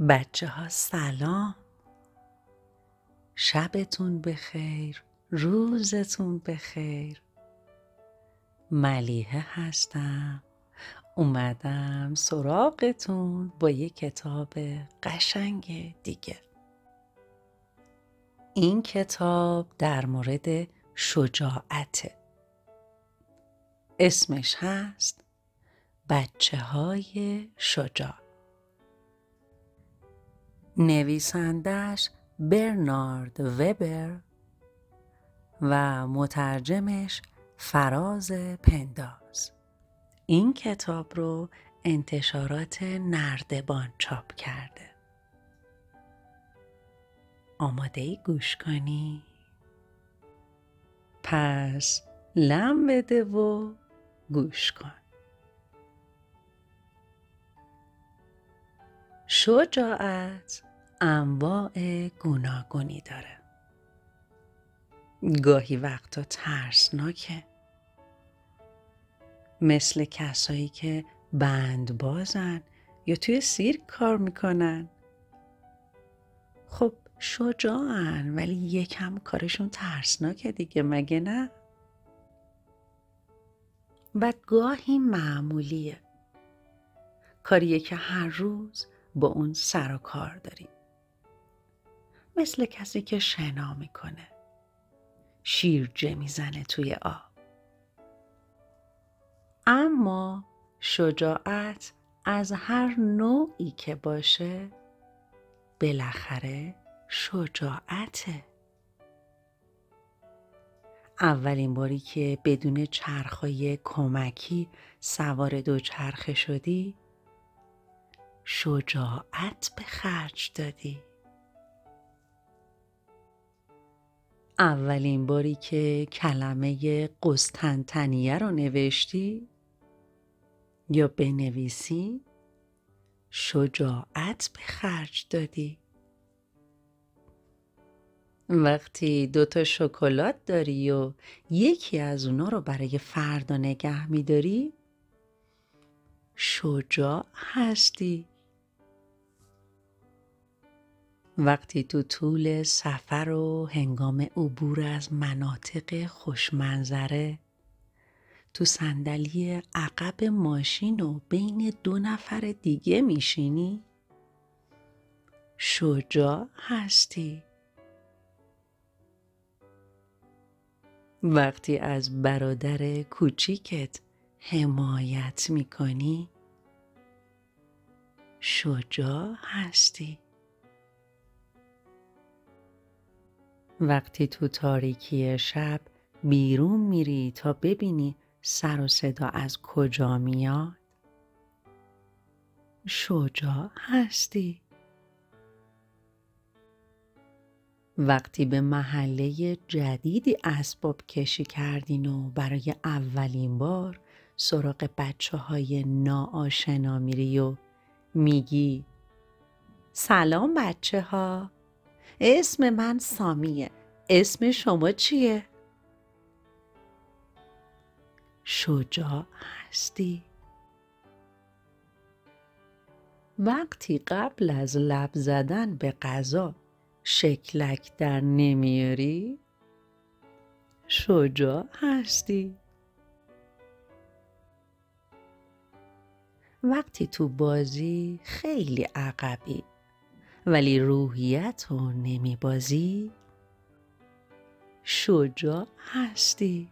بچه ها سلام. شبتون بخیر روزتون بخیر. ملیحه هستم. اومدم سراغتون با یه کتاب قشنگ دیگه. این کتاب در مورد شجاعته اسمش هست بچه های شجاع. نویسندش برنارد وبر و مترجمش فراز پنداز. این کتاب رو انتشارات نردبان چاپ کرده. آماده ای گوش کنی؟ پس لم بده و گوش کن. شجاعت انواع گوناگونی داره. گاهی وقتا ترسناکه. مثل کسایی که بند بازن یا توی سیرک کار می‌کنن. خب شجاعن ولی یکم کارشون ترسناکه دیگه مگه نه؟ و گاهی معمولیه. کاریه که هر روز با اون سر و کار داریم. مثل کسی که شنا می‌کنه. شیرجه می‌زنه توی آب. اما شجاعت از هر نوعی که باشه بالاخره شجاعته. اولین باری که بدون چرخهای کمکی سوار دو چرخه شدی شجاعت به خرج دادی. اولین باری که کلمه قسطنطنیه رو نوشتی یا بنویسی شجاعت به خرج دادی. وقتی دوتا شکلات داری و یکی از اونا رو برای فردا نگه میداری شجاع هستی. وقتی تو طول سفر و هنگام عبور از مناطق خوشمنظره تو صندلی عقب ماشین و بین دو نفر دیگه میشینی شجاع هستی. وقتی از برادر کوچیکت حمایت می‌کنی شجاع هستی. وقتی تو تاریکی شب بیرون میری تا ببینی سر و صدا از کجا میاد؟ شجاع هستی. وقتی به محله جدیدی اسباب کشی کردین و برای اولین بار سراغ بچه های ناآشنا میری و میگی سلام بچه ها اسم من سامیه. اسم شما چیه؟ شجاع هستی. وقتی قبل از لب زدن به غذا شکلک در نمیاری شجاع هستی. وقتی تو بازی خیلی عقبی ولی روحیت رو نمی بازی شجاع هستی.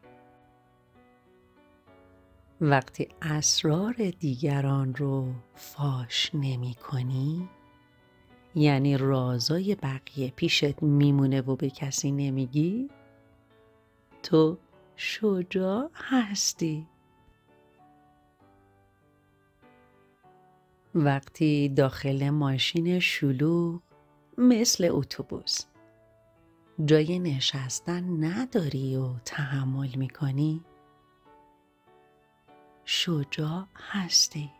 وقتی اسرار دیگران رو فاش نمی کنی یعنی رازای بقیه پیشت میمونه و به کسی نمیگی تو شجاع هستی. وقتی داخل ماشین شلوغ مثل اتوبوس. جای نشستن نداری و تحمل می‌کنی؟ شجاع هستی.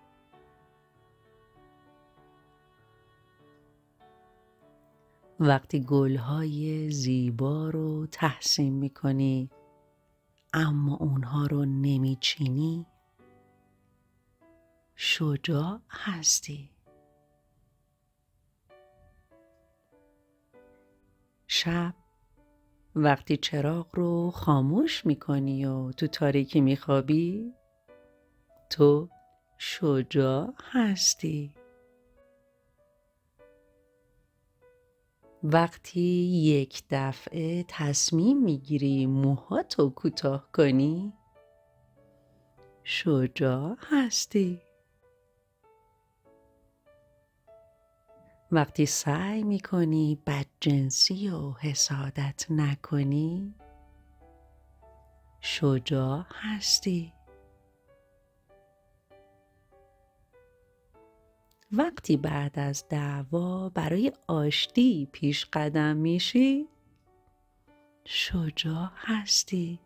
وقتی گلهای زیبا رو تحسین می‌کنی اما اونها رو نمیچینی شجاع هستی. شب. وقتی چراغ رو خاموش می‌کنی و تو تاریکی میخوابی تو شجاع هستی. وقتی یک دفعه تصمیم می‌گیری موهاتو کوتاه کنی شجاع هستی. وقتی سعی می‌کنی بدجنسی و حسادت نکنی شجاع هستی. وقتی بعد از دعوا برای آشتی پیش قدم میشی شجاع هستی.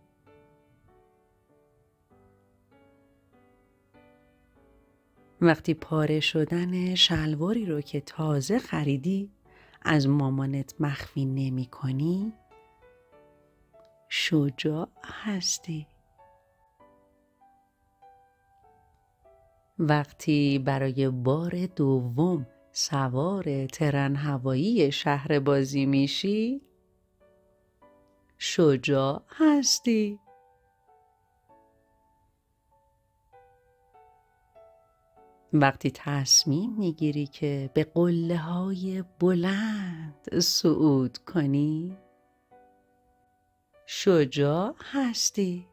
وقتی پاره شدن شلواری رو که تازه خریدی از مامانت مخفی نمی کنی؟ شجاع هستی. وقتی برای بار دوم سوار ترن هوایی شهر بازی میشی شجاع هستی. وقتی تصمیم می‌گیری که به قله های بلند صعود کنی شجاع هستی.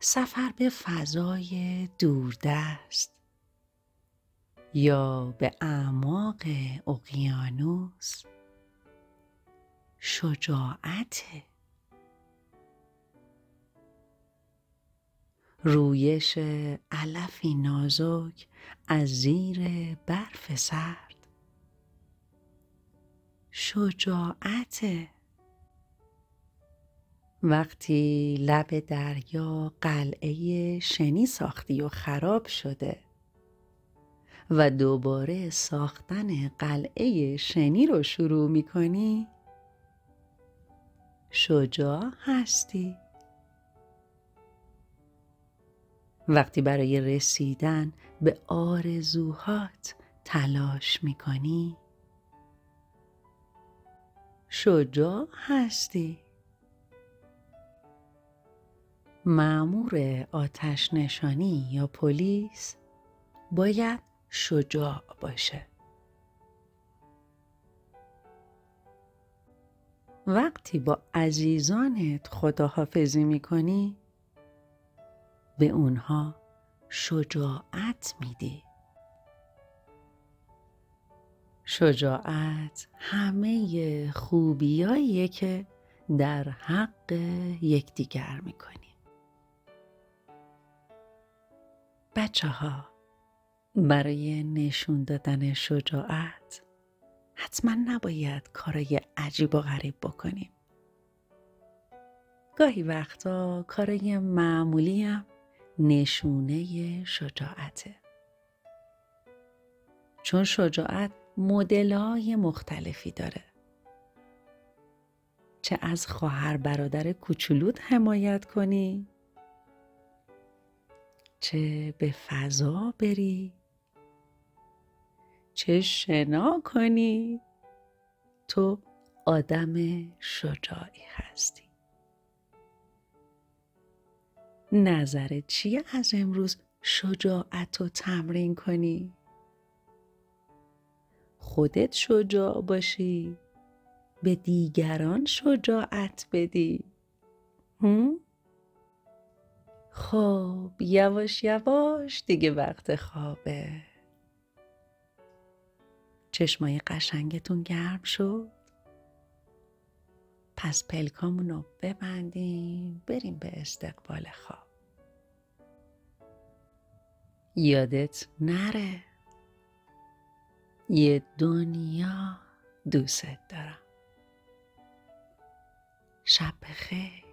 سفر به فضای دوردست یا به اعماق اقیانوس شجاعت. رویش علفی نازک از زیر برف سرد. شجاعت. وقتی لب دریا قلعه شنی ساختی و خراب شده و دوباره ساختن قلعه شنی رو شروع می کنی شجاع هستی. وقتی برای رسیدن به آرزوهات تلاش می کنی شجاع هستی معمور آتش نشانی یا پلیس باید شجاع باشه. وقتی با عزیزانت خداحافظی می‌کنی به اونها شجاعت میدی. شجاعت همه خوبیاییه که در حق یکدیگر می‌کنی. بچه ها برای نشون دادن شجاعت حتما نباید کارای عجیب و غریب بکنیم. گاهی وقتا کارای معمولی هم نشونه شجاعته. چون شجاعت مدلای مختلفی داره. چه از خواهر برادر کوچولوت حمایت کنی چه به فضا بری چه شنا کنی تو آدم شجاعی هستی نظر چیه از امروز شجاعت رو تمرین کنی؟ خودت شجاع باشی به دیگران شجاعت بدی؟ خب یواش یواش دیگه وقت خوابه. چشمای قشنگتون گرم شد؟ پس پلکامونو ببندیم بریم به استقبال خواب. یادت نره. یه دنیا دوست دارم. شب بخیر.